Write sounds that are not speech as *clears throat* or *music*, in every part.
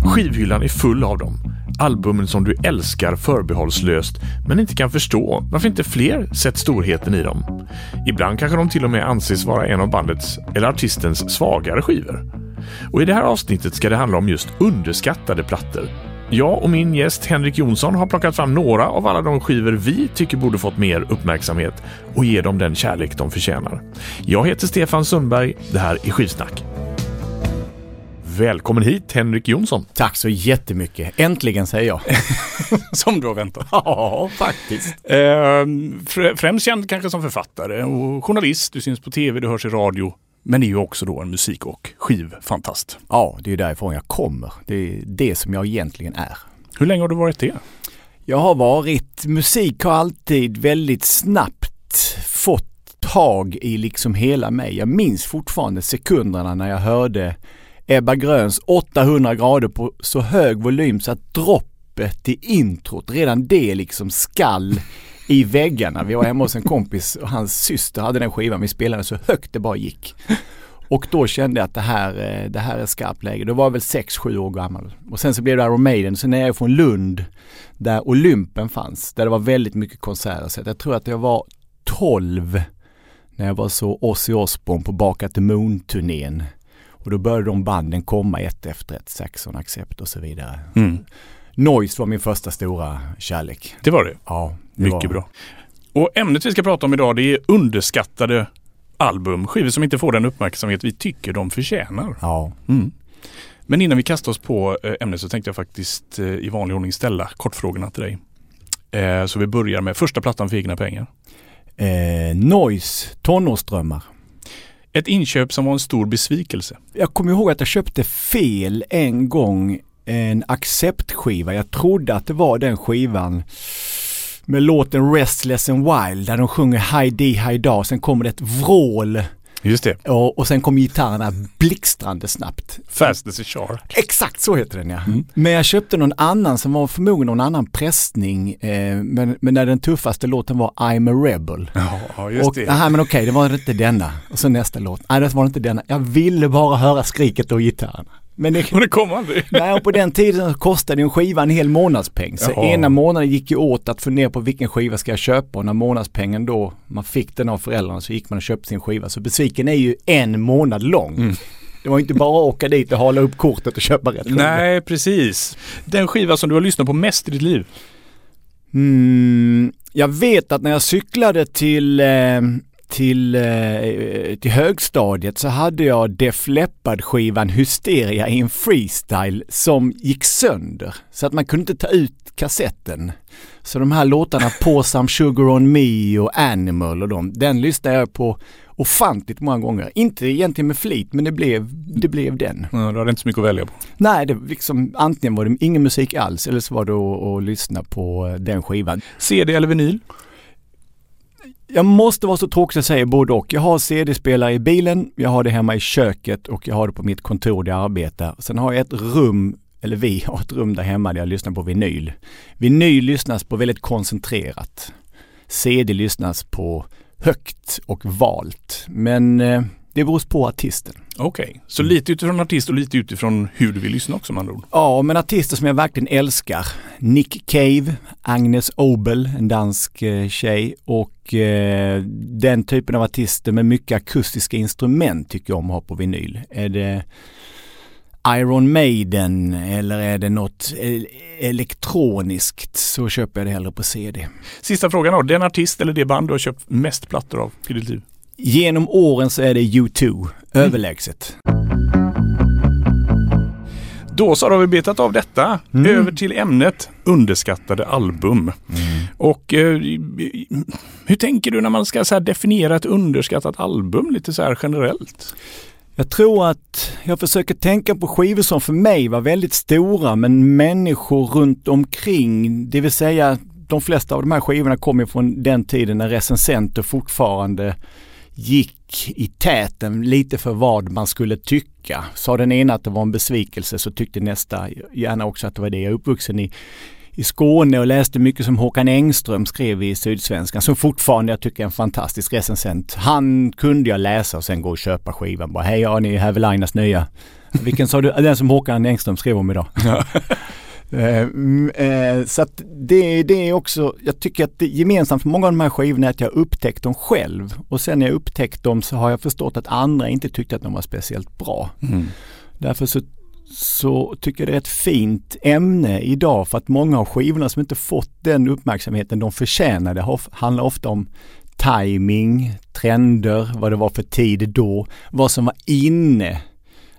Mm. Skivhyllan är full av dem. Albumen som du älskar förbehållslöst men inte kan förstå varför inte fler sett storheten i dem. Ibland kanske de till och med anses vara en av bandets eller artistens svagare skivor. Och i det här avsnittet ska det handla om just underskattade plattor. Jag och min gäst Henrik Jonsson har plockat fram några av alla de skivor vi tycker borde fått mer uppmärksamhet och ge dem den kärlek de förtjänar. Jag heter Stefan Sundberg. Det här är Skivsnack. Välkommen hit Henrik Jonsson. Tack så jättemycket. Äntligen säger jag. *laughs* som du har väntat. Ja, faktiskt. Eh, främst känd kanske som författare och journalist. Du syns på tv, du hörs i radio. Men är ju också då en musik och skivfantast. Ja, det är därifrån jag kommer. Det är det som jag egentligen är. Hur länge har du varit det? Jag har varit, musik har alltid väldigt snabbt fått tag i liksom hela mig. Jag minns fortfarande sekunderna när jag hörde Ebba Gröns 800 grader på så hög volym så att droppet i introt, redan det liksom skall i väggarna. Vi var hemma hos en kompis och hans syster hade den skivan. Vi spelade så högt det bara gick. Och då kände jag att det här, eh, det här är skarpt läge. Då var jag väl 6-7 år gammal. Och sen så blev det Iron Maiden. Sen är jag från Lund där Olympen fanns. Där det var väldigt mycket konserter. Så jag tror att jag var 12 när jag var så Ozzy Osbourne på Baka the Moon-turnén. Och då började de banden komma ett efter ett, Saxon, Accept och så vidare. Mm. Noise var min första stora kärlek. Det var det? Ja. Det Mycket var. bra. Och ämnet vi ska prata om idag det är underskattade album. Skivor som inte får den uppmärksamhet vi tycker de förtjänar. Ja. Mm. Men innan vi kastar oss på eh, ämnet så tänkte jag faktiskt eh, i vanlig ordning ställa kortfrågorna till dig. Eh, så vi börjar med första plattan för egna pengar. Eh, Noise, Tonårsdrömmar. Ett inköp som var en stor besvikelse. Jag kommer ihåg att jag köpte fel en gång en acceptskiva. Jag trodde att det var den skivan med låten Restless and Wild där de sjunger High D, High Da. Sen kommer det ett vrål. Just det. Och, och sen kommer gitarrerna blixtrande snabbt. Fast as a shark. Exakt så heter den ja. Mm. Men jag köpte någon annan som var förmodligen någon annan pressning. Eh, men, men när den tuffaste låten var I'm a Rebel. Ja, just och, det. Nej men okej, det var inte denna. Och så nästa låt. Nej det var inte denna. Jag ville bara höra skriket och gitarrerna. Men det, och det kom aldrig. Nej, och på den tiden kostade en skiva en hel månadspeng. Så Jaha. ena månaden gick ju åt att fundera på vilken skiva ska jag köpa och när månadspengen då, man fick den av föräldrarna så gick man och köpte sin skiva. Så besviken är ju en månad lång. Mm. Det var inte bara att åka dit och hala upp kortet och köpa rätt skiva. Nej, precis. Den skiva som du har lyssnat på mest i ditt liv? Mm, jag vet att när jag cyklade till eh, till, eh, till högstadiet så hade jag Def Leppard-skivan Hysteria i en freestyle som gick sönder. Så att man kunde inte ta ut kassetten. Så de här låtarna Pour Some Sugar On Me och Animal och de, den lyssnade jag på ofantligt många gånger. Inte egentligen med flit men det blev, det blev den. Ja, du hade inte så mycket att välja på. Nej, det liksom, antingen var det ingen musik alls eller så var det att, att lyssna på den skivan. CD eller vinyl? Jag måste vara så tråkig att säga både och. Jag har CD-spelare i bilen, jag har det hemma i köket och jag har det på mitt kontor där jag arbetar. Sen har jag ett rum, eller vi har ett rum där hemma där jag lyssnar på vinyl. Vinyl lyssnas på väldigt koncentrerat. CD lyssnas på högt och valt. Men eh, det beror på artisten. Okej, okay. så lite utifrån artist och lite utifrån hur du vill lyssna också med andra ord? Ja, men artister som jag verkligen älskar. Nick Cave, Agnes Obel, en dansk eh, tjej och eh, den typen av artister med mycket akustiska instrument tycker jag om att ha på vinyl. Är det Iron Maiden eller är det något e-, elektroniskt så köper jag det hellre på CD. Sista frågan då, den artist eller det band du har köpt mest plattor av i ditt liv? Genom åren så är det U2, mm. överlägset. Då så har vi betat av detta. Mm. Över till ämnet underskattade album. Mm. Och eh, hur tänker du när man ska så definiera ett underskattat album lite så här generellt? Jag tror att jag försöker tänka på skivor som för mig var väldigt stora men människor runt omkring, det vill säga de flesta av de här skivorna kommer från den tiden när recensenter fortfarande gick i täten lite för vad man skulle tycka. Sa den ena att det var en besvikelse så tyckte nästa gärna också att det var det. Jag är uppvuxen i, i Skåne och läste mycket som Håkan Engström skrev i Sydsvenskan som fortfarande jag tycker är en fantastisk recensent. Han kunde jag läsa och sen gå och köpa skivan. Bara, hej ja, ni är Hävelainas nya. Vilken sa du? Den som Håkan Engström skrev om idag. *laughs* så att det, det är också, jag tycker att det gemensamt för många av de här skivorna är att jag upptäckt dem själv. Och sen när jag upptäckt dem så har jag förstått att andra inte tyckte att de var speciellt bra. Mm. Därför så, så tycker jag det är ett fint ämne idag för att många av skivorna som inte fått den uppmärksamheten de förtjänade handlar ofta om timing, trender, vad det var för tid då, vad som var inne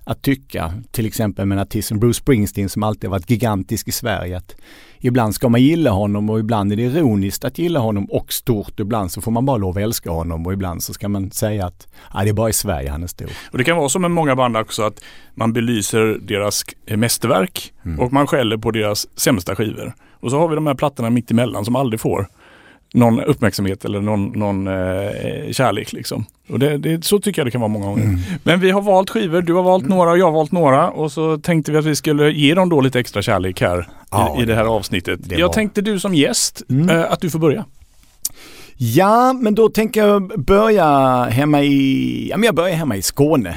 att tycka, till exempel med en artist som Bruce Springsteen som alltid varit gigantisk i Sverige. Att ibland ska man gilla honom och ibland är det ironiskt att gilla honom och stort. Ibland så får man bara lov att älska honom och ibland så ska man säga att ah, det är bara i Sverige han är stor. Och Det kan vara som med många band också att man belyser deras mästerverk mm. och man skäller på deras sämsta skivor. Och så har vi de här plattorna mitt emellan som aldrig får någon uppmärksamhet eller någon, någon eh, kärlek. Liksom. Och det, det, så tycker jag det kan vara många gånger. Mm. Men vi har valt skivor, du har valt mm. några och jag har valt några och så tänkte vi att vi skulle ge dem då lite extra kärlek här ja, i, i, det här avsnittet. Det jag var... tänkte du som gäst mm. eh, att du får börja. Ja, men då tänker jag börja hemma i, ja, men jag börjar hemma i Skåne.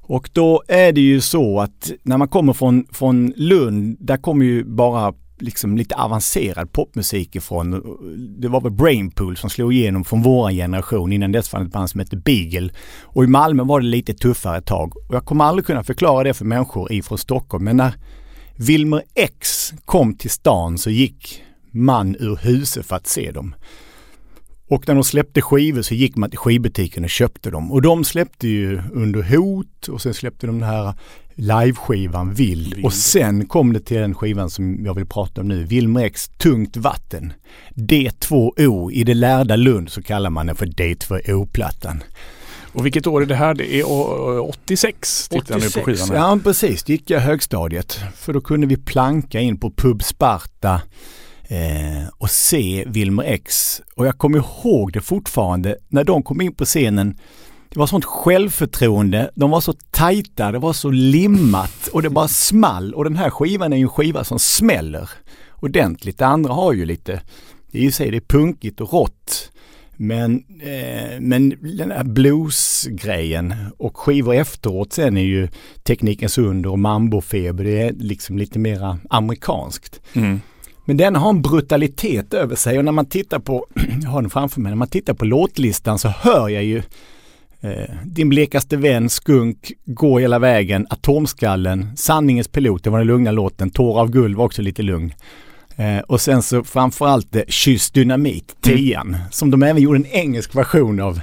Och då är det ju så att när man kommer från, från Lund, där kommer ju bara liksom lite avancerad popmusik ifrån. Det var väl Brainpool som slog igenom från vår generation. Innan dess fanns ett band som hette Beagle. Och i Malmö var det lite tuffare ett tag. Och jag kommer aldrig kunna förklara det för människor ifrån Stockholm. Men när Wilmer X kom till stan så gick man ur huset för att se dem. Och när de släppte skivor så gick man till skivbutiken och köpte dem. Och de släppte ju Under hot och sen släppte de den här liveskivan Vild. Vild. Och sen kom det till den skivan som jag vill prata om nu, Wilmer X Tungt vatten. D2O, i det lärda Lund så kallar man den för D2O-plattan. Och vilket år är det här? Det är 86 tittar 86, jag nu på skivan. Ja precis, det gick jag högstadiet. För då kunde vi planka in på Pub Sparta eh, och se Wilmer X. Och jag kommer ihåg det fortfarande när de kom in på scenen det var sånt självförtroende, de var så tajta, det var så limmat och det bara small. Och den här skivan är ju en skiva som smäller ordentligt. Det andra har ju lite, det är ju sig det är punkigt och rått. Men, eh, men den här bluesgrejen och skivor efteråt sen är ju Teknikens under och Mambofeber, det är liksom lite mera amerikanskt. Mm. Men den har en brutalitet över sig och när man tittar på, *clears throat* jag har den framför mig, när man tittar på låtlistan så hör jag ju Eh, din blekaste vän, Skunk, Gå hela vägen, Atomskallen, Sanningens pilot, det var den lugna låten, Tår av guld var också lite lugn. Eh, och sen så framförallt eh, Kyss Dynamit, tian, mm. som de även gjorde en engelsk version av.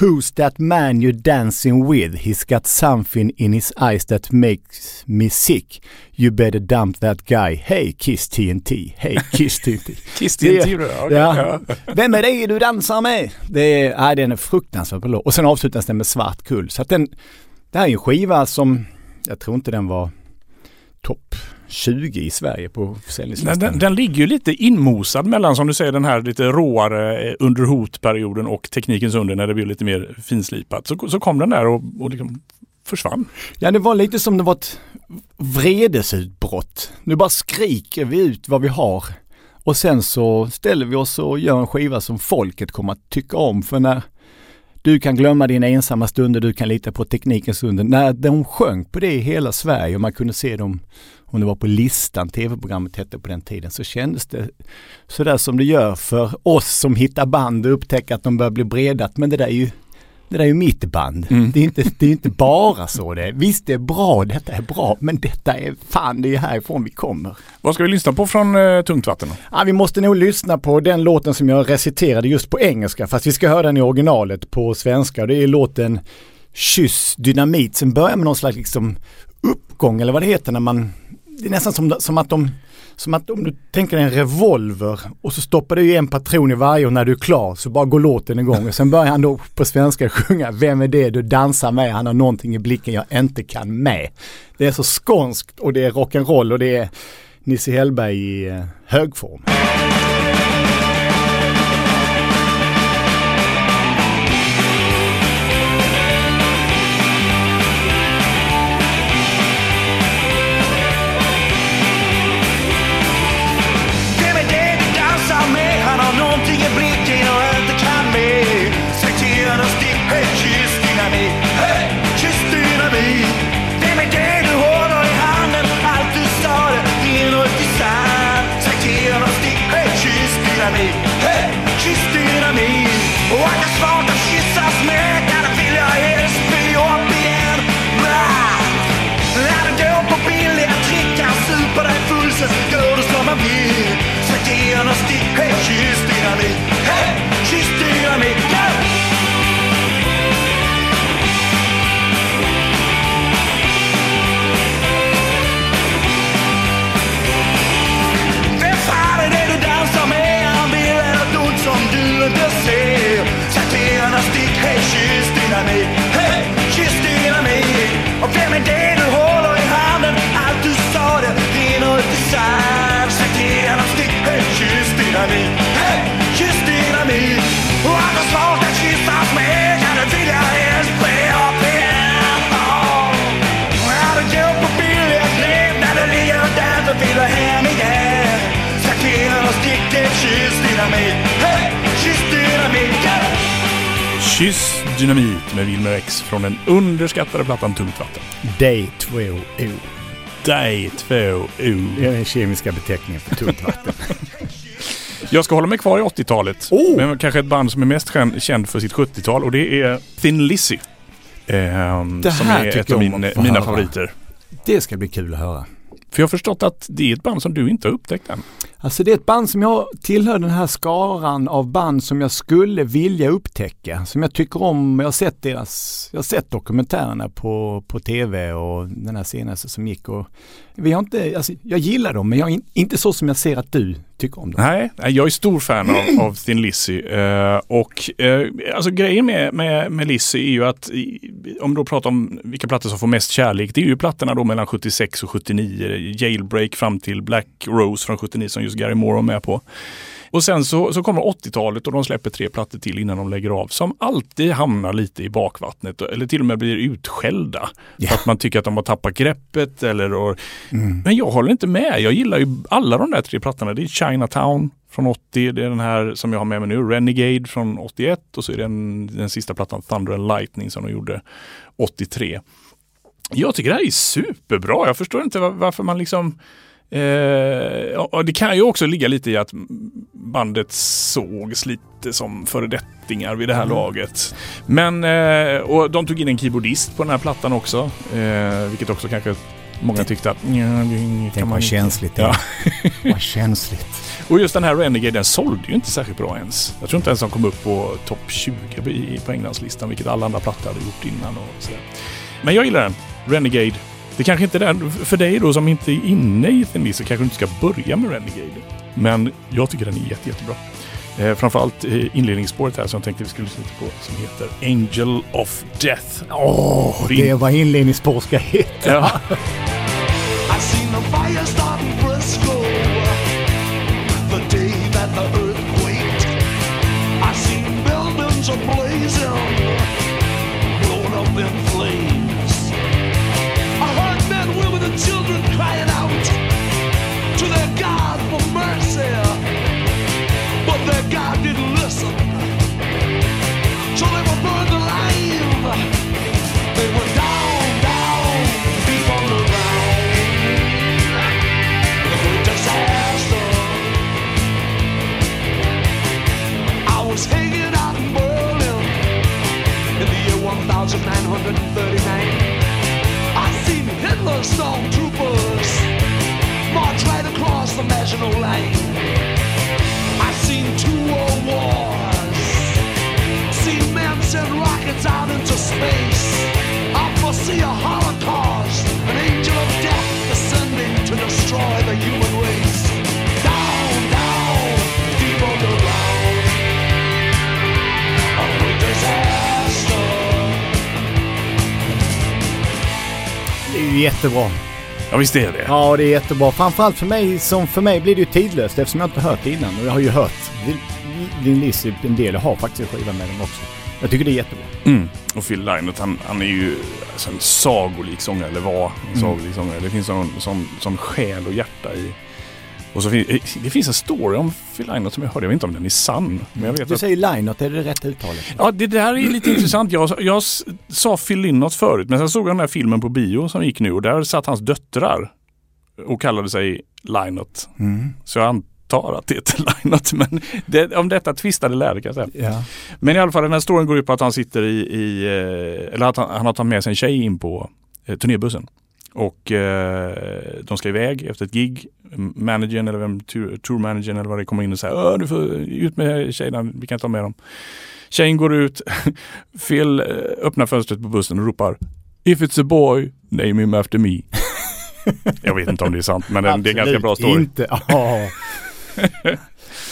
Who's that man you're dancing with? He's got something in his eyes that makes me sick. You better dump that guy. Hey Kiss TNT. Hey *laughs* Kiss TNT. Kiss TNT då? Okay. Ja. Vem är det du dansar med? Det är, nej, den är fruktansvärt bra. Och sen avslutas den med Svart kull. Så att den, det här är en skiva som, jag tror inte den var topp 20 i Sverige på försäljningslistan. Den, den, ligger ju lite inmosad mellan som du säger den här lite råare eh, under hotperioden och teknikens under när det blev lite mer finslipat. Så, så kom den där och, och liksom försvann. Ja det var lite som det var ett vredesutbrott. Nu bara skriker vi ut vad vi har. Och sen så ställer vi oss och gör en skiva som folket kommer att tycka om. För när du kan glömma dina ensamma stunder, du kan lita på teknikens under. När de sjöng på det i hela Sverige och man kunde se dem om det var på listan, tv-programmet hette på den tiden, så kändes det sådär som det gör för oss som hittar band och upptäcker att de börjar bli bredat. Men det där är ju det där är ju mitt band. Mm. Det, är inte, det är inte bara så det är. Visst det är bra, detta är bra, men detta är fan det är härifrån vi kommer. Vad ska vi lyssna på från uh, Tungt vatten? Ja, vi måste nog lyssna på den låten som jag reciterade just på engelska, fast vi ska höra den i originalet på svenska. Det är låten Kyss Dynamit som börjar med någon slags liksom uppgång eller vad det heter när man det är nästan som, som att de som att om du tänker dig en revolver och så stoppar du en patron i varje och när du är klar så bara går låten igång. Och sen börjar han då på svenska *laughs* sjunga Vem är det du dansar med? Han har någonting i blicken jag inte kan med. Det är så skånskt och det är rock'n'roll och det är Nisse Hellberg i eh, högform. Kyss Dynamit med Wilmer X från den underskattade plattan Tungt vatten. Day 2O. Day 2O. Det är den kemiska beteckningen för tungt vatten. *laughs* Jag ska hålla mig kvar i 80-talet. Oh! Men kanske ett band som är mest känd- för sitt 70-tal och det är Thin Lizzy. Ehm, Det som här är tycker ett av min, mina favoriter. Det ska bli kul att höra. För jag har förstått att det är ett band som du inte har upptäckt än. Alltså det är ett band som jag tillhör den här skaran av band som jag skulle vilja upptäcka. Som jag tycker om. Jag har sett deras, jag har sett dokumentärerna på, på tv och den här senaste som gick och vi har inte, alltså jag gillar dem men jag är in, inte så som jag ser att du tycker om dem. Nej, jag är stor fan av, av Thin Lizzy. Eh, och eh, alltså grejen med, med, med Lizzy är ju att i, om du pratar om vilka plattor som får mest kärlek, det är ju plattorna då mellan 76 och 79. Jailbreak fram till Black Rose från 79 som just Gary Moore var med på. Och sen så, så kommer 80-talet och de släpper tre plattor till innan de lägger av som alltid hamnar lite i bakvattnet eller till och med blir utskällda. Ja. För att man tycker att de har tappat greppet eller och, Mm. Men jag håller inte med. Jag gillar ju alla de där tre plattorna. Det är Chinatown från 80, det är den här som jag har med mig nu, Renegade från 81 och så är det den, den sista plattan Thunder and Lightning som de gjorde 83. Jag tycker det här är superbra. Jag förstår inte var- varför man liksom Eh, och det kan ju också ligga lite i att bandet sågs lite som föredettingar vid det här laget. Men, eh, och de tog in en keyboardist på den här plattan också. Eh, vilket också kanske många tyckte att Tänk vad känsligt det Ja. *laughs* Vad känsligt. Och just den här Renegade den sålde ju inte särskilt bra ens. Jag tror inte ens de kom upp på topp 20 i, på Englandslistan, vilket alla andra plattor hade gjort innan. Och sådär. Men jag gillar den. Renegade. Det kanske inte är den, för dig då som inte är inne i Thin Lizzy kanske du inte ska börja med Renegade. Men jag tycker den är jätte, jättebra. Eh, framförallt eh, inledningsspåret här som jag tänkte vi skulle sluta på som heter Angel of Death. Åh, det är vad inledningsspår ska heta. Ja. 1939. I've seen Hitler's stormtroopers march right across the national line. I've seen two world wars. Seen men send rockets out into space. I foresee a holocaust, an angel of death descending to destroy the human race. Ju jättebra. ja, visst är det. Ja, det är jättebra. Framförallt för mig, som för mig blir det ju tidlöst eftersom jag inte hört det innan. Och jag har ju hört din Lizzy en del. Jag har faktiskt en skiva med dem också. Jag tycker det är jättebra. Mm. Och Phil Lynott, han, han är ju alltså en sagolik sångare, eller var en Mm. sagolik sångare. Det finns sån, sån, sån själ och hjärta i. Och så fin, det finns en story om Phil Lynott som jag hörde, jag vet inte om den är sann. Men jag vet Du att, säger Linot, är det rätt uttalet? ja, det där är lite intressant. Jag, jag sa Phil Lynott förut, men sen såg jag den här filmen på bio som gick nu och där satt hans döttrar och kallade sig Lynott. Mm. Så jag antar att det heter *laughs* Lynott, men det, om detta tvistade lärde kan jag säga. Ja. Men i alla fall den här storyn går ut på att han sitter i, i eh, eller att han, han har tagit med sig en tjej in på eh, turnébussen. Och eh, de ska iväg efter ett gig. Managern eller vem, tour- tourmanagern eller vad det kommer in och säger du får ut med tjejerna, vi kan ha med dem. Tjejen går ut, *laughs* Phil eh, öppnar fönstret på bussen och ropar If it's a boy, name him after me. Jag vet inte om det är sant men det är en ganska bra story. inte.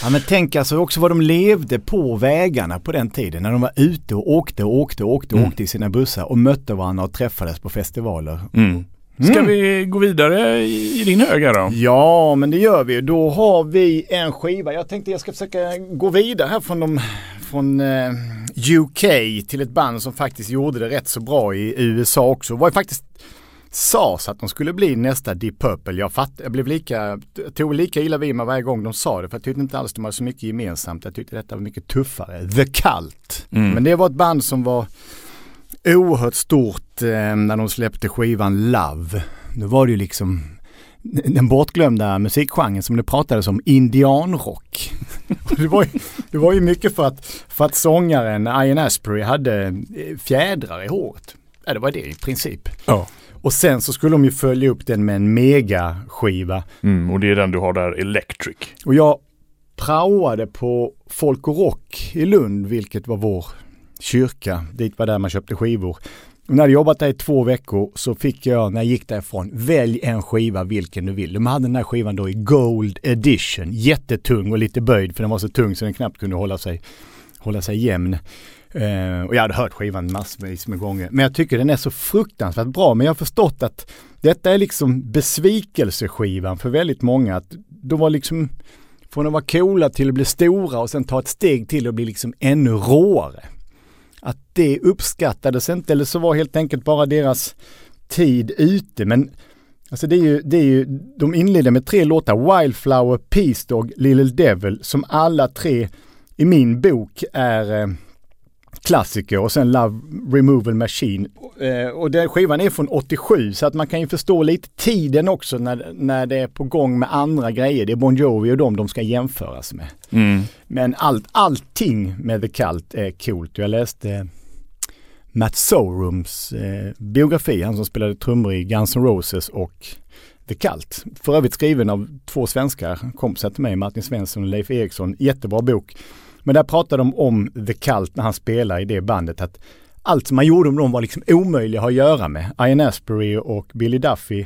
Ja men tänk alltså också vad de levde på vägarna på den tiden. När de var ute och åkte och åkte och åkte och Mm. åkte i sina bussar och mötte varandra och träffades på festivaler. Mm. Ska Mm. vi gå vidare i, i din hög här då? Ja, men det gör vi. Då har vi en skiva. Jag tänkte jag ska försöka gå vidare här från, de, från eh, UK till ett band som faktiskt gjorde det rätt så bra i USA också. Det var ju faktiskt sades att de skulle bli nästa Deep Purple. Jag, fatt, jag blev lika, tog lika illa vid mig varje gång de sa det för jag tyckte inte alls de hade så mycket gemensamt. Jag tyckte detta var mycket tuffare. The Cult. Mm. Men det var ett band som var oerhört stort eh, när de släppte skivan Love. Då var det ju liksom den bortglömda musikgenren som det pratades om, indianrock. *laughs* Det, var ju, det var ju mycket för att, för att sångaren Ian Asprey hade eh, fjädrar i håret. Ja, det var det i princip. Ja. Och sen så skulle de ju följa upp den med en megaskiva. Mm, och det är den du har där, Electric. Och jag praoade på Folk och Rock i Lund, vilket var vår kyrka. Dit var där man köpte skivor. När jag hade jobbat där i två veckor så fick jag, när jag gick därifrån, välj en skiva vilken du vill. De hade den här skivan då i Gold Edition. Jättetung och lite böjd för den var så tung så den knappt kunde hålla sig, hålla sig jämn. Eh, och jag hade hört skivan massvis med gånger. Men jag tycker den är så fruktansvärt bra. Men jag har förstått att detta är liksom besvikelseskivan för väldigt många. Att de var liksom från att vara coola till att bli stora och sen ta ett steg till och bli liksom ännu råare. Att det uppskattades inte eller så var helt enkelt bara deras tid ute. Men alltså det är ju, det är ju de inleder med tre låtar, Wildflower, Peace Dog, Little Devil, som alla tre i min bok är eh, klassiker och sen Love Removal Machine. Eh, och den skivan är från 87 så att man kan ju förstå lite tiden också när, när det är på gång med andra grejer. Det är Bon Jovi och dem de ska jämföras med. Mm. Men allt, allting med The Cult är coolt. Jag läste Matt Sorums eh, biografi, han som spelade trummor i Guns N' Roses och The Cult. För övrigt skriven av två svenskar, kompisar till mig, Martin Svensson och Leif Eriksson. Jättebra bok. Men där pratar de om The Cult när han spelar i det bandet. att Allt som man gjorde med dem var liksom omöjliga att ha att göra med. Ian Asbury och Billy Duffy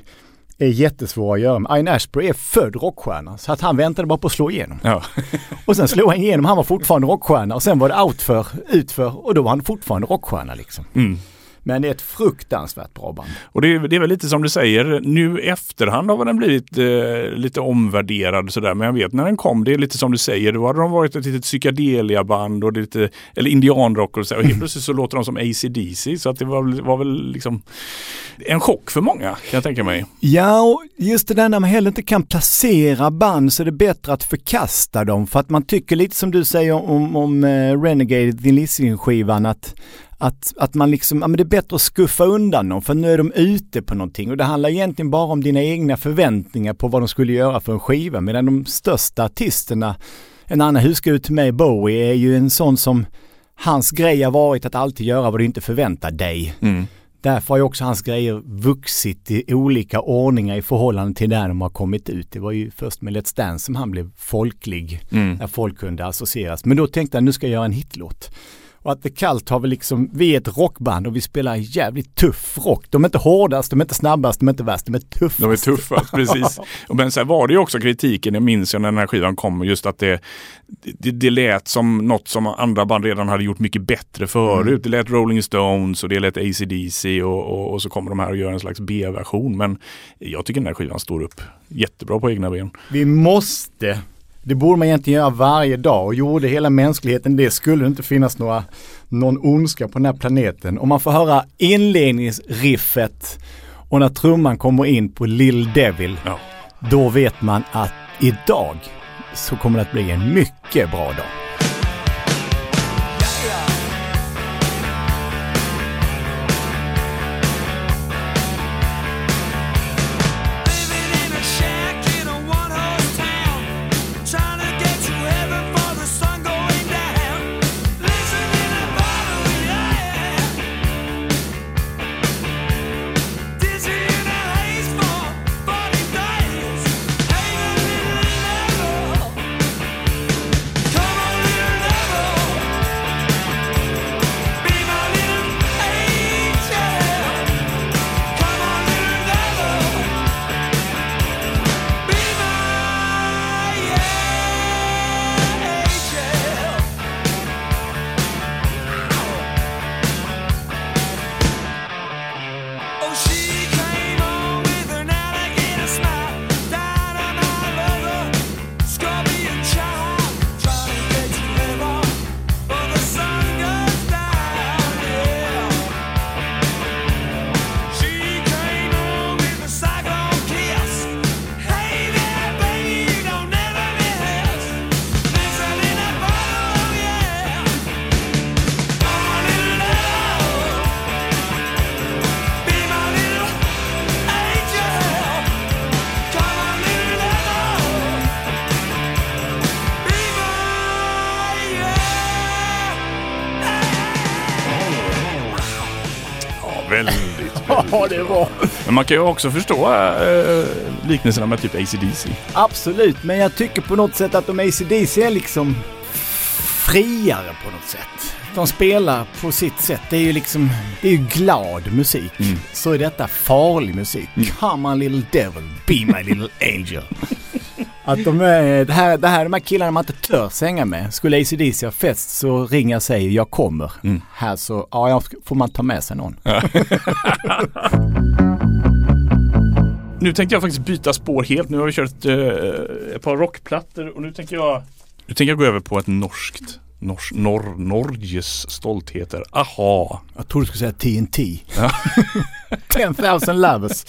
är jättesvåra att göra med. Ian Asbury är född rockstjärna så att han väntade bara på att slå igenom. Ja. *laughs* Och sen slog han igenom, han var fortfarande rockstjärna och sen var det outför, utför och då var han fortfarande rockstjärna liksom. Mm. Men det är ett fruktansvärt bra band. Och det är, det är väl lite som du säger, nu efterhand har den blivit eh, lite omvärderad sådär. Men jag vet när den kom, det är lite som du säger, då hade de varit ett litet psykedelia-band och lite, eller indianrock och så. Och helt *laughs* plötsligt så låter de som AC/DC så att det var, var väl liksom en chock för många kan jag tänka mig. Ja, och just det där när man heller inte kan placera band så är det bättre att förkasta dem. För att man tycker lite som du säger om, om eh, Renegade, Thin Lizzy-skivan, att, att, att man liksom, ja men det är bättre att skuffa undan dem för nu är de ute på någonting. Och det handlar egentligen bara om dina egna förväntningar på vad de skulle göra för en skiva. Medan de största artisterna, en annan husgud till mig, Bowie, är ju en sån som hans grej har varit att alltid göra vad du inte förväntar dig. Mm. Därför har ju också hans grejer vuxit i olika ordningar i förhållande till där de har kommit ut. Det var ju först med Let's Dance som han blev folklig, Mm. när folk kunde associeras. Men då tänkte han, nu ska jag göra en hitlåt. Och att The Cult har väl liksom, vi är ett rockband och vi spelar jävligt tuff rock. De är inte hårdast, de är inte snabbast, de är inte värst, de är tuffast. De är tuffa, *laughs* precis. Men sen var det ju också kritiken, jag minns ju när den här skivan kom, just att det, det, det lät som något som andra band redan hade gjort mycket bättre förut. Mm. Det lät Rolling Stones och det lät AC/DC och, och, och så kommer de här och gör en slags B-version. Men jag tycker den här skivan står upp jättebra på egna ben. Vi måste, det borde man egentligen göra varje dag och gjorde hela mänskligheten det skulle det inte finnas några, någon ondska på den här planeten. Om man får höra inledningsriffet och när trumman kommer in på Lill Devil, Ja. då vet man att idag så kommer det att bli en mycket bra dag. *laughs* Ja, det var Men man kan ju också förstå äh, liknelserna med typ ACDC. absolut. Men jag tycker på något sätt att de ACDC är liksom friare på något sätt. De spelar på sitt sätt. Det är ju liksom, det är ju glad musik. Så är detta farlig musik. Come on little devil, be my little angel. *laughs* Att de är, det här, det här de här killarna man inte törs hänga med. Skulle ACDC ha fest så ringer jag säger jag kommer. Här så, ja, jag får man ta med sig någon. *laughs* Nu tänkte jag faktiskt byta spår helt. Nu har vi kört eh, ett par rockplattor och nu tänker jag Nu tänker jag gå över på ett norskt Nors, norr, Norges stoltheter. Aha! Jag trodde du skulle säga TNT. Ja. *laughs* 10,000 lovers.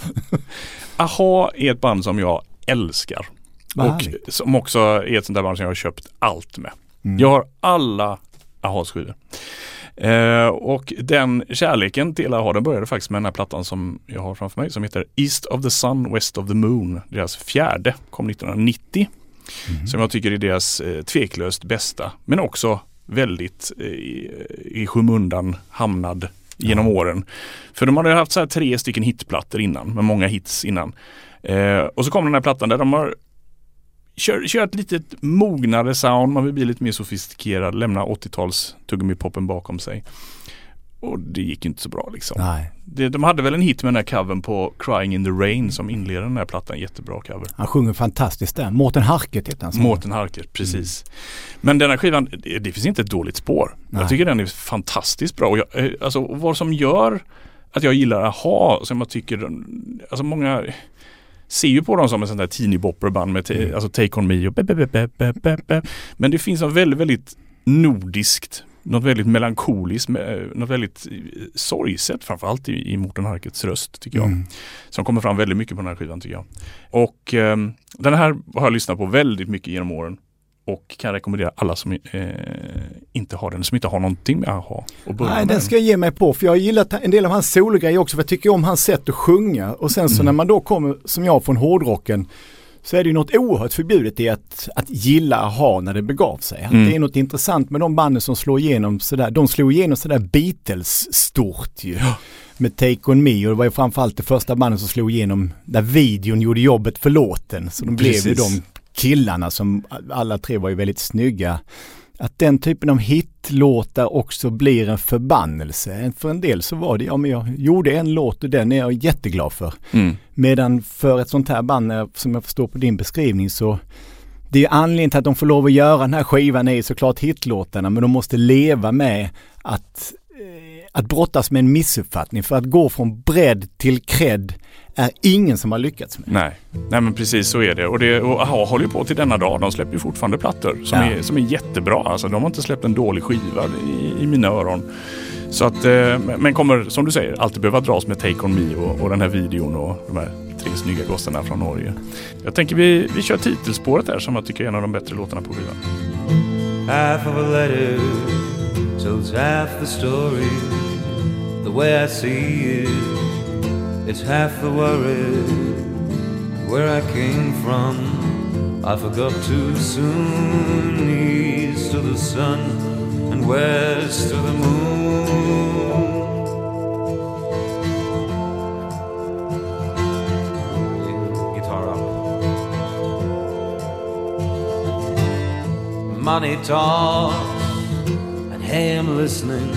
*laughs* Aha är ett band som jag älskar. Vad och härligt. som också är ett sånt där band som jag har köpt allt med. Jag har alla Ahas skivor. Eh, och den kärleken till Aha den började faktiskt med den här plattan som jag har framför mig som heter East of the Sun, West of the Moon. Deras fjärde kom 1990. Som jag tycker är deras eh, tveklöst bästa men också väldigt eh, i, skymundan hamnad genom åren. För de hade haft så här tre stycken hitplattor innan med många hits innan. Eh, och så kom den här plattan där de har kör, kör ett lite mognare sound, man vill bli lite mer sofistikerad, lämna 80-tals tuggummi-poppen bakom sig. Och det gick inte så bra liksom. Nej, Det, de hade väl en hit med den här covern på Crying in the Rain som inleder den här plattan, jättebra cover. han sjunger fantastiskt där. Mårten Harket heter han. Mårten Harker, precis. Men den här skivan, det, det finns inte ett dåligt spår. Nej. Jag tycker den är fantastiskt bra. Och jag, eh, alltså vad som gör att jag gillar Aha, som jag tycker, den- alltså många ser ju på dem som en sån där teeny bopper-band med te, alltså Take On Me och be, be, be, be, be, be. Men det finns något väldigt, väldigt nordiskt, något väldigt melankoliskt, med- något väldigt eh, sorgset framförallt i, i Mårten Harkets röst tycker jag. Mm. Som kommer fram väldigt mycket på den här skivan tycker jag. Och ehm, den här har jag lyssnat på väldigt mycket genom åren. Och kan rekommendera alla som eh, inte har den, som inte har någonting med AHA att börja Nej, med. den ska jag ge mig på för jag har gillat en del av hans sologrejer också för jag tycker om hans sätt att sjunga. Och sen så när man då kommer, som jag, från hårdrocken så är det ju något oerhört förbjudet i att, att gilla AHA när det begav sig. Mm. Det är något intressant med de banden som slår igenom sådär, de slog igenom sådär Beatles-stort ju. Med Take On Me och det var ju framförallt det första bandet som slog igenom där videon gjorde jobbet för låten. Så de blev ju Precis. de killarna som alla tre var ju väldigt snygga. Att den typen av hitlåtar också blir en förbannelse. För en del så var det, ja men jag gjorde en låt och den är jag jätteglad för. Mm. Medan för ett sånt här band, eh, som jag förstår på din beskrivning så det är anledningen till att de får lov att göra den här skivan är såklart hitlåtarna men de måste leva med att, att brottas med en missuppfattning. För att gå från bredd till cred är ingen som har lyckats med. Nej. Nej men precis så är det. Och, det, och AHA håller ju på till denna dag. De släpper ju fortfarande plattor som, Ja. är, som är jättebra. Alltså, de har inte släppt en dålig skiva i, i mina öron. Så att, eh, men kommer som du säger alltid behöva dras med Take On Me och, och den här videon och de här tre snygga gossarna från Norge. Jag tänker vi, vi kör titelspåret här som jag tycker är en av de bättre låtarna på skivan. Tells half the story. The way I see it, it's half the worry. Where I came from, I forgot too soon. East to the sun and west to the moon. Guitar up. money talks, hey, I'm listening.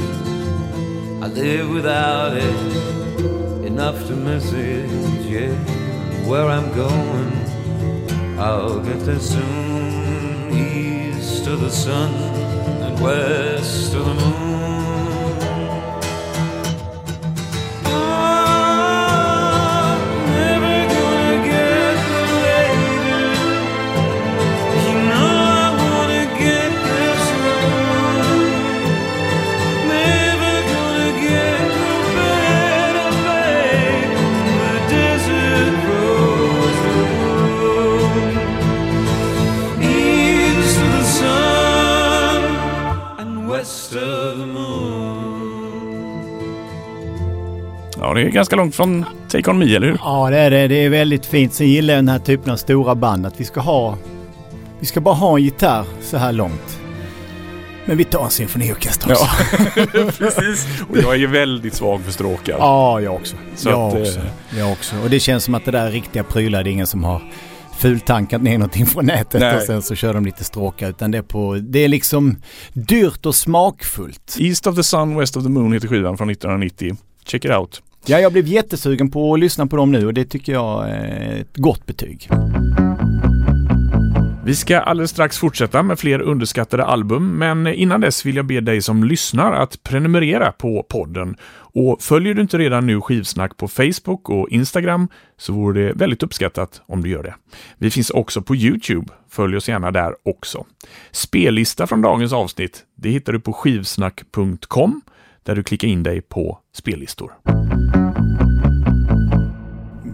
I live without it, enough to miss it, yeah. Where I'm going, I'll get there soon. East of the sun and west of the moon. Ganska långt från Take On Me, eller hur? Ja det är det. Det är väldigt fint. Sen gillar jag den här typen av stora band. Att vi ska ha... Vi ska bara ha en gitarr så här långt. Men vi tar en symfoniorkester också. Ja, *laughs* precis. Och jag är ju väldigt svag för stråkar. Ja, jag också. Så jag, att, eh, också. jag också. Och det känns som att det där är riktiga prylar, det är ingen som har fultankat ner någonting från nätet Nej. och sen så kör de lite stråkar. Utan det är, på, det är liksom dyrt och smakfullt. East of the Sun, West of the Moon heter skivan från 1990. Check it out. Ja, jag blev jättesugen på att lyssna på dem nu och det tycker jag är ett gott betyg. Vi ska alldeles strax fortsätta med fler underskattade album, men innan dess vill jag be dig som lyssnar att prenumerera på podden. Och följer du inte redan nu Skivsnack på Facebook och Instagram så vore det väldigt uppskattat om du gör det. Vi finns också på Youtube. Följ oss gärna där också. Spellista från dagens avsnitt, det hittar du på skivsnack.com där du klickar in dig på spellistor.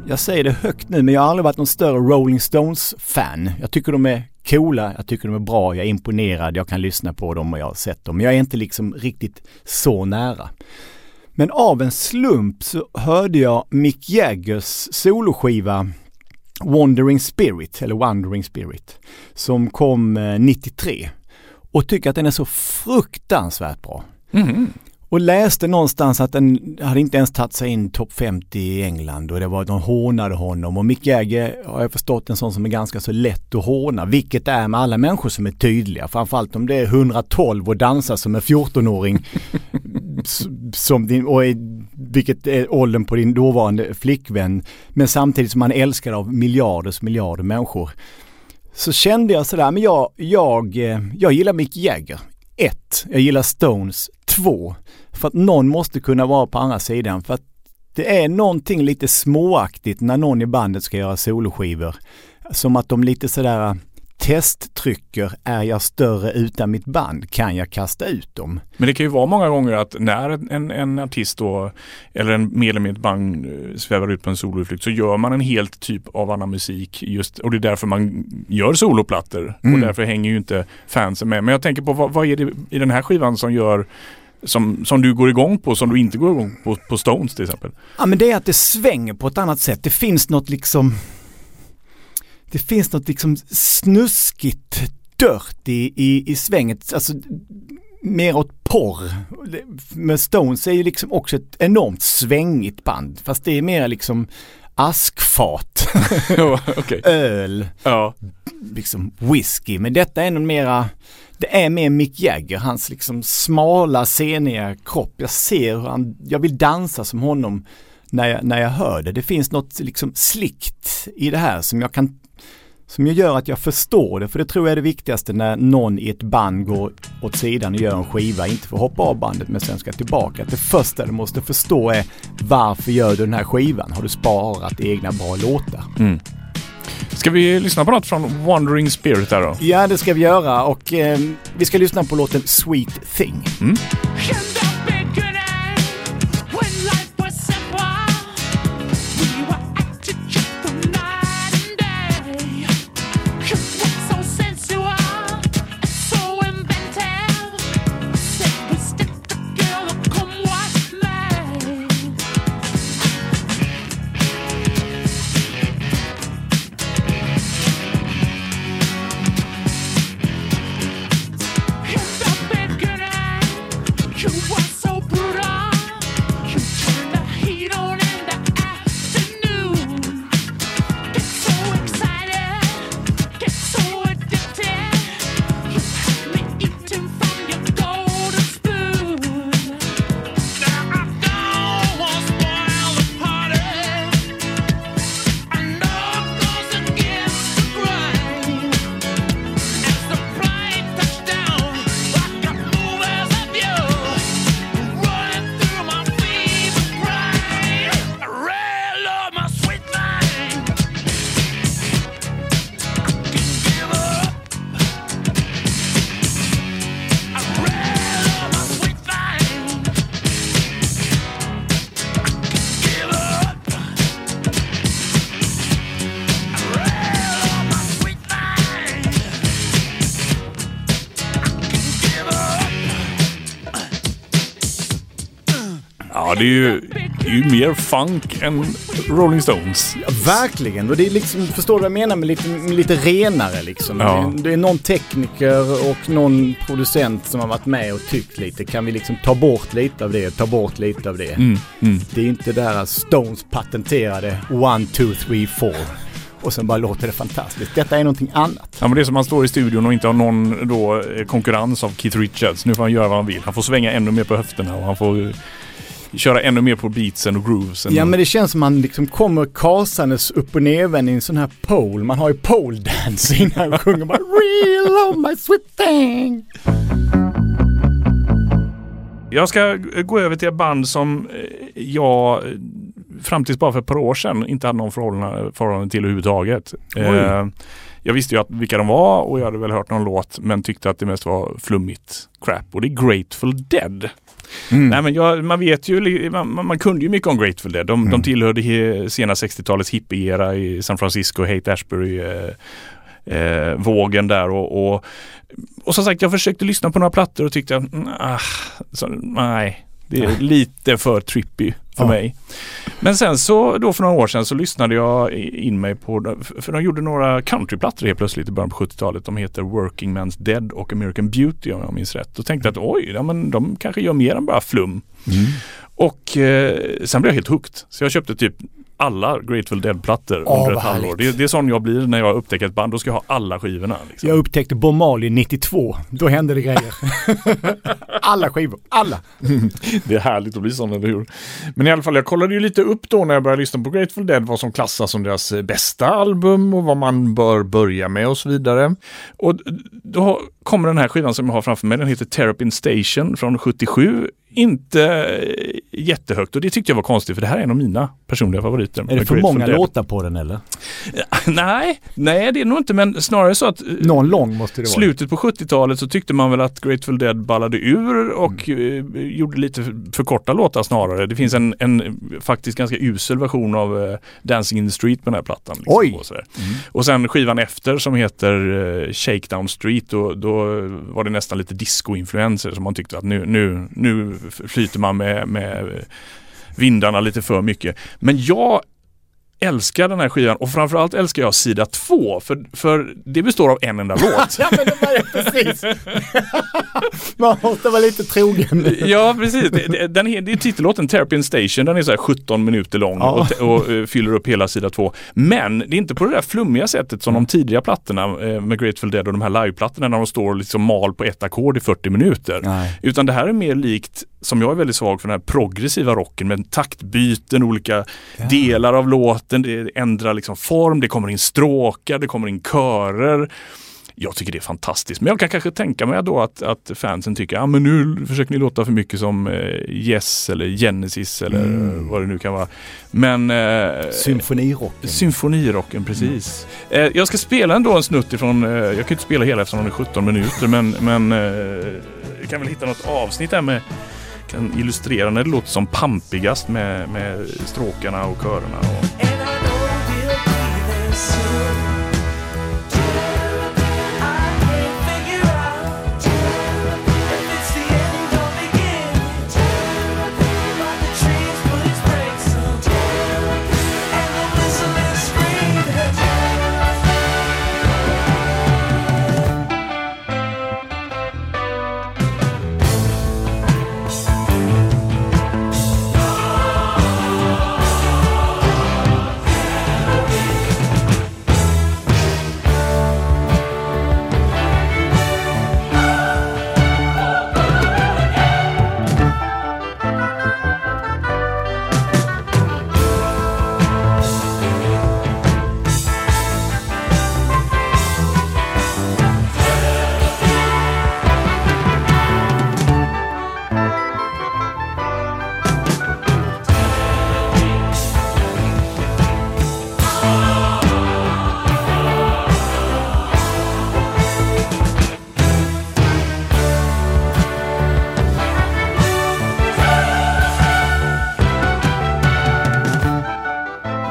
Jag säger det högt nu men jag har aldrig varit någon större Rolling Stones-fan. Jag tycker de är coola, jag tycker de är bra, jag är imponerad, jag kan lyssna på dem och jag har sett dem. Men jag är inte liksom riktigt så nära. Men av en slump så hörde jag Mick Jaggers soloskiva Wandering Spirit, eller Wandering Spirit, som kom eh, 93. Och tycker att den är så fruktansvärt bra. Och läste någonstans att den hade inte ens tagit sig in topp 50 i England och det var de hånade honom och Mick Jagger har jag förstått en sån som är ganska så lätt att håna, vilket det är med alla människor som är tydliga. Framförallt om det är 112 och dansar som en 14-åring. som din, och är, vilket är åldern på din dåvarande flickvän. Men samtidigt som man älskar av miljarders miljarder människor. Så kände jag sådär, men jag, jag, eh, jag gillar Mick Jagger. 1. jag gillar Stones. 2. för att någon måste kunna vara på andra sidan. För att det är någonting lite småaktigt när någon i bandet ska göra soloskivor. Som att de lite sådär testtrycker, är jag större utan mitt band? Kan jag kasta ut dem? Men det kan ju vara många gånger att när en, en artist då, eller en medlem i ett band eh, svävar ut på en soloutflykt så gör man en helt typ av annan musik just och det är därför man gör soloplattor och Mm. därför hänger ju inte fansen med. Men jag tänker på vad, vad är det i den här skivan som gör som, som du går igång på som du inte går igång på på Stones till exempel? Ja men det är att det svänger på ett annat sätt. Det finns något liksom Det finns något liksom snuskigt dört i, i, i svänget. Alltså mer åt porr. Men Stones är ju liksom också ett enormt svängigt band. Fast det är mer liksom askfat, *laughs* Okej. öl, Ja. liksom whisky. Men detta är nog mera, det är mer Mick Jagger, hans liksom smala, seniga kropp. Jag ser hur han, jag vill dansa som honom när jag, när jag hör det. Det finns något liksom slickt i det här som jag kan som jag gör att jag förstår det, för det tror jag är det viktigaste när någon i ett band går åt sidan och gör en skiva, inte för att hoppa av bandet men sen ska tillbaka. Att det första du måste förstå är varför gör du den här skivan? Har du sparat egna bra låtar? Ska vi lyssna på något från Wandering Spirit där då? Ja, det ska vi göra och eh, vi ska lyssna på låten Sweet Thing. Can det är ju är ju mer funk än Rolling Stones. Verkligen, och det är liksom, förstår du vad jag menar med lite, med lite renare liksom. Ja. Det, det är någon tekniker och någon producent som har varit med och tyckt lite. Kan vi liksom ta bort lite av det, ta bort lite av det. Mm, mm. Det är inte där Stones patenterade one, two, three, four. Och sen bara låter det fantastiskt. Detta är någonting annat. Ja, men det är som man står i studion och inte har någon då, eh, konkurrens av Keith Richards. Nu får han göra vad han vill. Han får svänga ännu mer på höfterna och han får eh, köra ännu mer på beatsen och groovesen. Ja men det känns som man liksom kommer kasandes upp och nervänd i en sån här pole. Man har ju pole dance innan han sjunger bara *laughs* Real oh my sweet thing. Jag ska gå över till ett band som eh, jag eh, fram tills bara för ett par år sedan inte hade någon förhållande, förhållande till överhuvudtaget. Eh, jag visste ju att, vilka de var och jag hade väl hört någon låt men tyckte att det mest var flummigt crap. Och det är Grateful Dead. Nej, men jag, man vet ju, man, man- kunde ju mycket om Grateful Dead. De, de tillhörde he, sena 60-talets hippie-era i San Francisco, Haight Ashbury. Eh, eh, vågen där och, och, och som sagt jag försökte lyssna på några plattor och tyckte att mm, ah, så, nej, det är lite för trippy för Ja. mig. Men sen så då för några år sedan så lyssnade jag in mig på, för de gjorde några countryplattor helt plötsligt i början på 70-talet. De heter Working Man's Dead och American Beauty om jag minns rätt. Och tänkte att oj, ja, men de kanske gör mer än bara flum. Och eh, sen blev jag helt hooked. Så jag köpte typ alla Grateful Dead-plattor Åh, under ett halvår. Det, det är sån jag blir när jag upptäcker ett band. Då ska jag ha alla skivorna. Liksom. Jag upptäckte Bob Marley 92. Då hände det grejer. *laughs* alla skivor, alla. *laughs* Det är härligt att bli sån, eller hur? Men i alla fall, jag kollade ju lite upp då när jag började lyssna på Grateful Dead vad som klassas som deras eh, bästa album och vad man bör börja med och så vidare. Och då kommer den här skivan som jag har framför mig, den heter Terrapin Station från 77. Inte eh, jättehögt och det tyckte jag var konstigt för det här är en av mina personliga favoriter. Är det för många låtar på den eller? Nej, nej det är nog inte men snarare så att eh, Någon lång måste det vara. slutet på 70-talet så tyckte man väl att Grateful Dead ballade ur och Mm. eh, gjorde lite för, korta låtar snarare. Det finns en, en faktiskt ganska usel version av eh, Dancing in the Street på den här plattan. Liksom, Oj! Och, sådär. och sen skivan efter som heter eh, Shakedown Street och då var det nästan lite disco-influenser som man tyckte att nu, nu, nu flyter man med, med vindarna lite för mycket. Men jag älskar den här skivan och framförallt älskar jag sida två för, för det består av en enda låt. *laughs* Ja men det var det precis. *laughs* Man måste vara lite trogen. Ja, precis. Den, är- det är titellåten Terrapin Station. Den är så här 17 minuter lång Ja. och, te- och eh, fyller upp hela sida två. Men det är inte på det där flummiga sättet som de tidiga plattorna eh, med Grateful Dead och de här liveplattorna när de står och liksom mal på ett ackord i 40 minuter. Nej. Utan det här är mer likt, som jag är väldigt svag för, den här progressiva rocken med taktbyten, olika delar av låten. Det ändrar liksom form, det kommer in stråkar, det kommer in körer. Jag tycker det är fantastiskt. Men jag kan kanske tänka mig då att, att fansen tycker ja men nu försöker ni låta för mycket som eh, Yes eller Genesis eller vad det nu kan vara. Men eh, Symfonirocken. Symfonirocken, precis. Eh, jag ska spela ändå en snutt ifrån, eh, jag kan ju inte spela hela eftersom den är 17 minuter, men, men eh, jag kan väl hitta något avsnitt där med kan illustrera när det låter som pampigast med, med stråkarna och körerna. Och...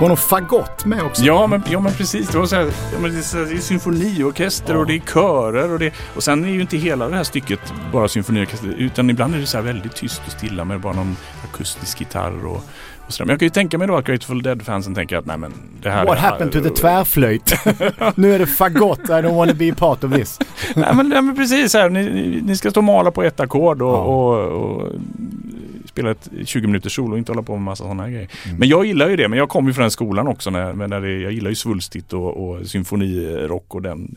Var någon fagott med också? Ja men, ja, men precis. Det, var så här, ja, men det, är så här, det är symfoniorkester och det är körer och, det, och sen är ju inte hela det här stycket bara symfoniorkester utan ibland är det så här väldigt tyst och stilla med bara någon akustisk gitarr och, och sådär. Men jag kan ju tänka mig då att Grateful Dead-fansen tänker att nej men det här What är... happened to the tvärflöjt? *laughs* nu är det fagott, I don't wanna be a part of this. *laughs* nej, men, nej men precis här, ni, ni- ni ska stå och mala på ett ackord och, Ja. och, och spela ett 20 minuters solo och inte hålla på med massa sådana här grejer. Mm. Men jag gillar ju det, men jag kom ju från den skolan också. När, när det, jag gillar ju svulstigt och, och symfonirock och den,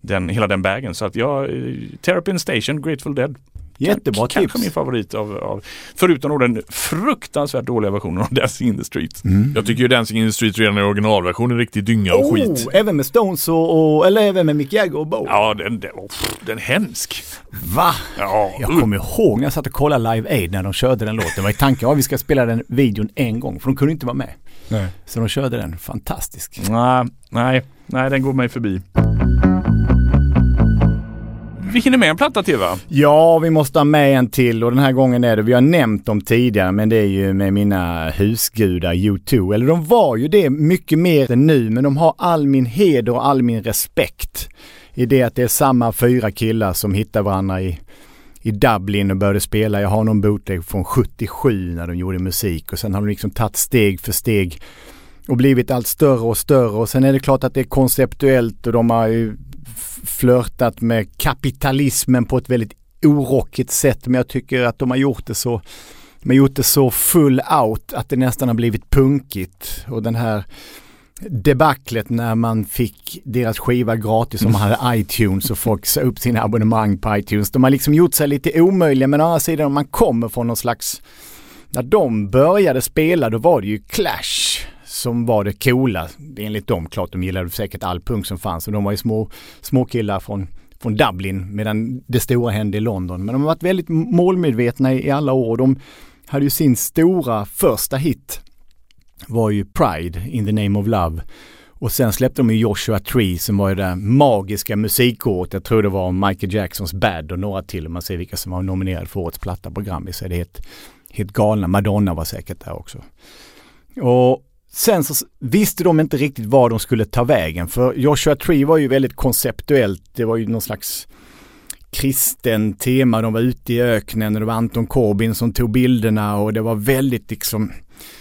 den, hela den vägen. Så att jag, eh, Terrapin Station, Grateful Dead. Jättebra Kanske tips. min favorit av, av förutom då den fruktansvärt dåliga versionen av *laughs* Dancing in the Street. Jag tycker ju Dancing in the Street redan i originalversionen är riktig dynga och skit. Oh, även med Stones och, och, eller även med Mick Jagger och Bo. Ja, den, den, oh, den är hemsk. Va? Ja, Jag uh. kommer ihåg när jag satt och kollade Live Aid när de körde den låten. Det var i tanken, ja vi ska spela den videon en gång för de kunde inte vara med. Nej. Så de körde den, fantastisk. Nej, nej, nej, den går mig förbi. Vi hinner med en platta till va? Ja, vi måste ha med en till och den här gången är det, vi har nämnt dem tidigare, men det är ju med mina husgudar U2. Eller de var ju det mycket mer än nu, men de har all min heder och all min respekt. I det att det är samma fyra killar som hittar varandra i, i Dublin och började spela. Jag har någon bootleg från 77 när de gjorde musik och sen har de liksom tagit steg för steg och blivit allt större och större och sen är det klart att det är konceptuellt och de har ju flörtat med kapitalismen på ett väldigt orockigt sätt men jag tycker att de har gjort det så har gjort det så full out att det nästan har blivit punkigt. Och den här debaclet när man fick deras skiva gratis om man hade iTunes och folk sa upp sina abonnemang på iTunes. De har liksom gjort sig lite omöjliga men å andra sidan om man kommer från någon slags när de började spela då var det ju Clash som var det coola. Enligt dem, klart de gillade säkert all punk som fanns och de var ju små, små killar från, från Dublin medan det stora hände i London. Men de har varit väldigt målmedvetna i, i alla år. De hade ju sin stora första hit var ju Pride in the name of love. Och sen släppte de ju Joshua Tree som var ju det magiska musikåret. Jag tror det var Michael Jacksons Bad och några till. Om man ser vilka som var nominerade för årets platta på Grammis så är det helt, helt galna. Madonna var säkert där också. Och sen så visste de inte riktigt var de skulle ta vägen. För Joshua Tree var ju väldigt konceptuellt. Det var ju någon slags kristen tema. De var ute i öknen och det var Anton Corbin som tog bilderna och det var väldigt liksom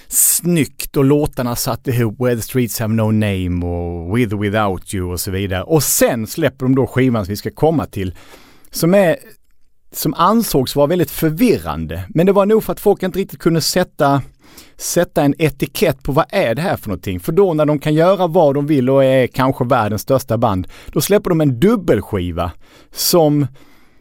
snyggt och låtarna satt ihop Where the streets have no name och With or without you och så vidare. Och sen släpper de då skivan som vi ska komma till som är som ansågs vara väldigt förvirrande. Men det var nog för att folk inte riktigt kunde sätta sätta en etikett på vad är det här för någonting. För då när de kan göra vad de vill och är kanske världens största band, då släpper de en dubbelskiva som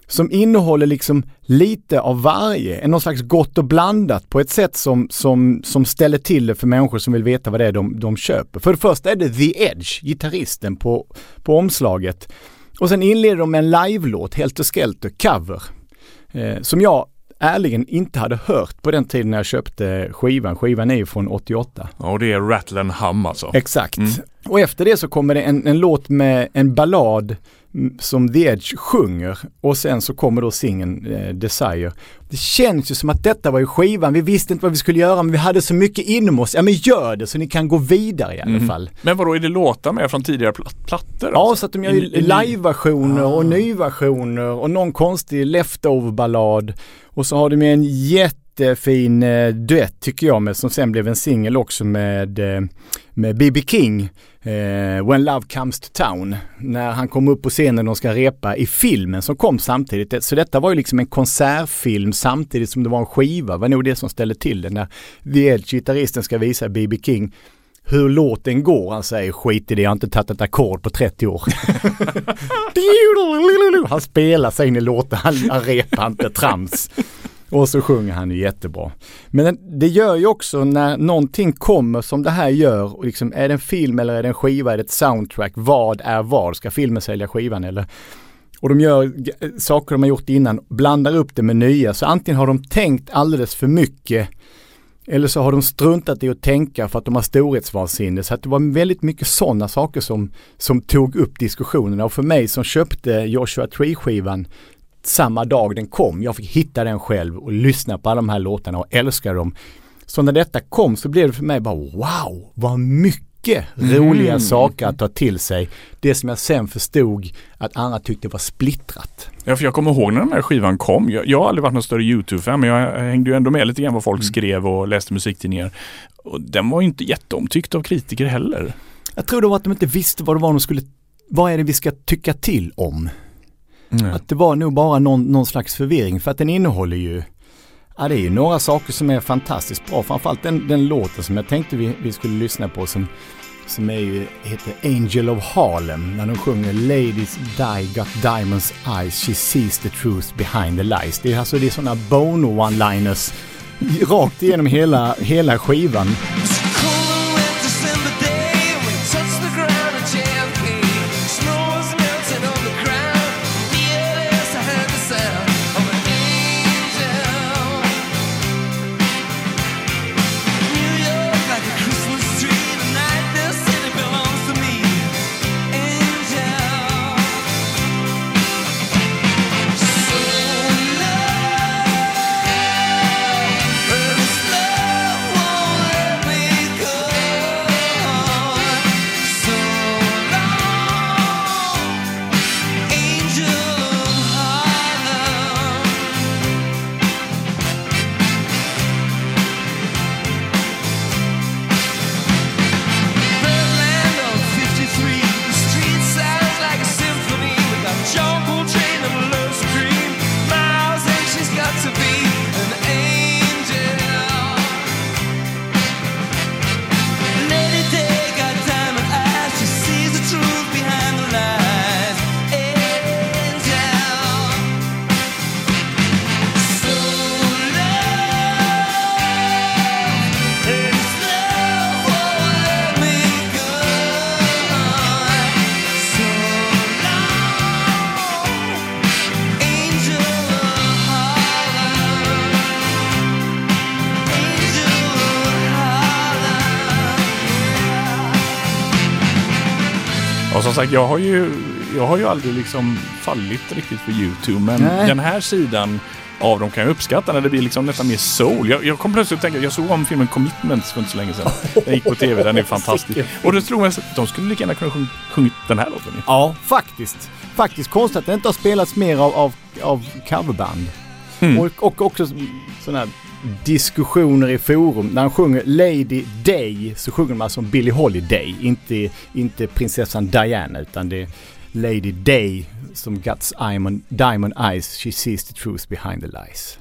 som innehåller liksom lite av varje, en någon slags gott och blandat på ett sätt som, som, som ställer till det för människor som vill veta vad det är de, de köper. För det första är det The Edge, gitarristen på, på omslaget. Och sen inleder de med en live-låt, Helter Skelter, cover. Eh, som jag ärligen inte hade hört på den tiden när jag köpte skivan. Skivan är ju från 88. Ja, och det är Rattle and Hum alltså. Exakt. Och efter det så kommer det en, en låt med en ballad mm, som The Edge sjunger och sen så kommer då singeln eh, Desire. Det känns ju som att detta var ju skivan, vi visste inte vad vi skulle göra men vi hade så mycket inom oss. Ja men gör det så ni kan gå vidare i alla fall. Men vadå, är det låtar med från tidigare plat- plattor? Ja, alltså? så att de gör ju live-versioner och nyversioner och någon konstig leftover-ballad. Och så har de ju en jättefin eh, duett tycker jag med, som sen blev en singel också med, eh, med B.B. King. Eh, When Love Comes to Town. När han kom upp på scenen och ska repa i filmen som kom samtidigt. Så detta var ju liksom en konsertfilm samtidigt som det var en skiva. Det var nog det som ställde till det. När The Edge, gitarristen, ska visa B.B. King hur låten går. Han säger skit i det, jag har inte tagit ett ackord på 30 år. *laughs* han spelar sig in i låten, han, han repar inte trams. Och så sjunger han ju jättebra. Men det gör ju också när någonting kommer som det här gör, och liksom, är det en film eller är det en skiva, är det ett soundtrack, vad är vad? Ska filmen sälja skivan eller? Och de gör eh, saker de har gjort innan, blandar upp det med nya. Så antingen har de tänkt alldeles för mycket eller så har de struntat i att tänka för att de har storhetsvansinne. Så att det var väldigt mycket sådana saker som, som tog upp diskussionerna. Och för mig som köpte Joshua Tree-skivan samma dag den kom, jag fick hitta den själv och lyssna på alla de här låtarna och älska dem. Så när detta kom så blev det för mig bara wow, vad mycket roliga saker att ta till sig. Det som jag sen förstod att andra tyckte var splittrat. Ja, för jag kommer ihåg när den här skivan kom. Jag, jag har aldrig varit någon större YouTube-fan, men jag hängde ju ändå med lite grann vad folk skrev och läste musiktidningar. Och den var ju inte jätteomtyckt av kritiker heller. Jag tror det var att de inte visste vad det var de skulle, vad är det vi ska tycka till om? Att det var nog bara någon, någon slags förvirring för att den innehåller ju Ja det är ju några saker som är fantastiskt bra. Framförallt den, den låten som jag tänkte vi, vi skulle lyssna på som, som är ju, heter Angel of Harlem. När de sjunger Ladies die got diamonds eyes, she sees the truth behind the lies. Det är alltså det är sådana Bono one-liners rakt igenom hela, hela skivan. Sagt, jag har ju, jag har ju aldrig liksom fallit riktigt för YouTube. Men Nej. den här sidan av dem kan jag uppskatta när det blir liksom nästan mer soul. Jag, jag kom plötsligt att tänka, jag såg om filmen Commitments för inte så länge sedan. *laughs* Den gick på tv, den är fantastisk. Och då tror jag att de skulle lika gärna kunna sjung, sjungit den här låten. Ja, faktiskt. Faktiskt konstigt att det inte har spelats mer av, av, av coverband. Mm. Och, och också sådana här diskussioner i forum. När han sjunger Lady Day så sjunger de alltså om Billie Holiday. Inte, inte prinsessan Diana utan det är Lady Day som got diamond, diamond eyes. She sees the truth behind the lies.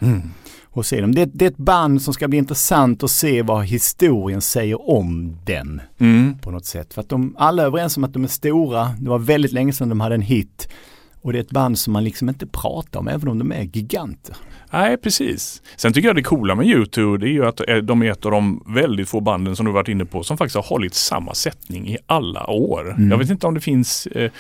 Och se dem. Det, det är ett band som ska bli intressant att se vad historien säger om dem Mm. på något sätt. För att de alla är överens om att de är stora. Det var väldigt länge sedan de hade en hit. Och det är ett band som man liksom inte pratar om även om de är giganter. Nej, precis. Sen tycker jag det coola med YouTube det är ju att eh, de är ett av de väldigt få banden som du varit inne på som faktiskt har hållit samma sättning i alla år. Jag vet inte om det finns eh,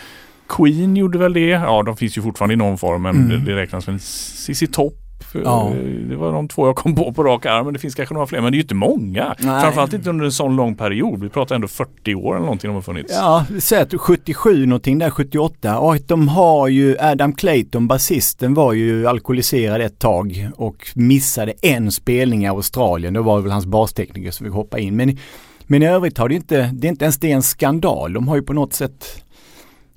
Queen gjorde väl det. Ja, de finns ju fortfarande i någon form men det, det räknas väl ZZ Top. Eh, Ja. Det var de två jag kom på på rak arm men det finns kanske några fler. Men det är ju inte många. Nej. Framförallt inte under en sån lång period. Vi pratar ändå 40 år eller någonting de har funnits. Ja, säg att 77 någonting där, 78. Och de har ju, Adam Clayton, basisten, var ju alkoholiserad ett tag och missade en spelning i Australien. Då var det väl hans bastekniker som fick hoppa in. Men, men i övrigt har det inte, det är inte ens det en skandal. De har ju på något sätt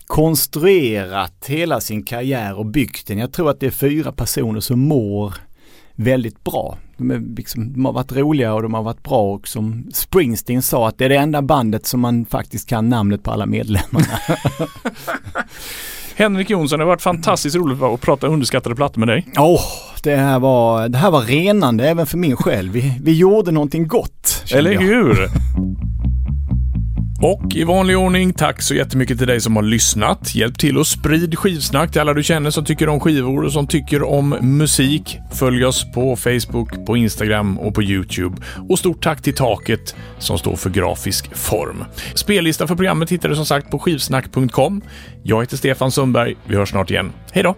konstruerat hela sin karriär och byggt den. Jag tror att det är fyra personer som mår väldigt bra. De, är liksom, de har varit roliga och de har varit bra och som Springsteen sa att det är det enda bandet som man faktiskt kan namnet på alla medlemmarna. *laughs* Henrik Jonsson, det har varit fantastiskt roligt att prata underskattade plattor med dig. Åh, det, här var, det här var renande även för min själ. Vi, vi gjorde någonting gott. Eller hur? *laughs* Och i vanlig ordning, tack så jättemycket till dig som har lyssnat. Hjälp till och sprid skivsnack till alla du känner som tycker om skivor och som tycker om musik. Följ oss på Facebook, på Instagram och på Youtube. Och stort tack till Taket som står för grafisk form. Spellista för programmet hittar du som sagt på skivsnack.com. Jag heter Stefan Sundberg. Vi hörs snart igen. Hej då!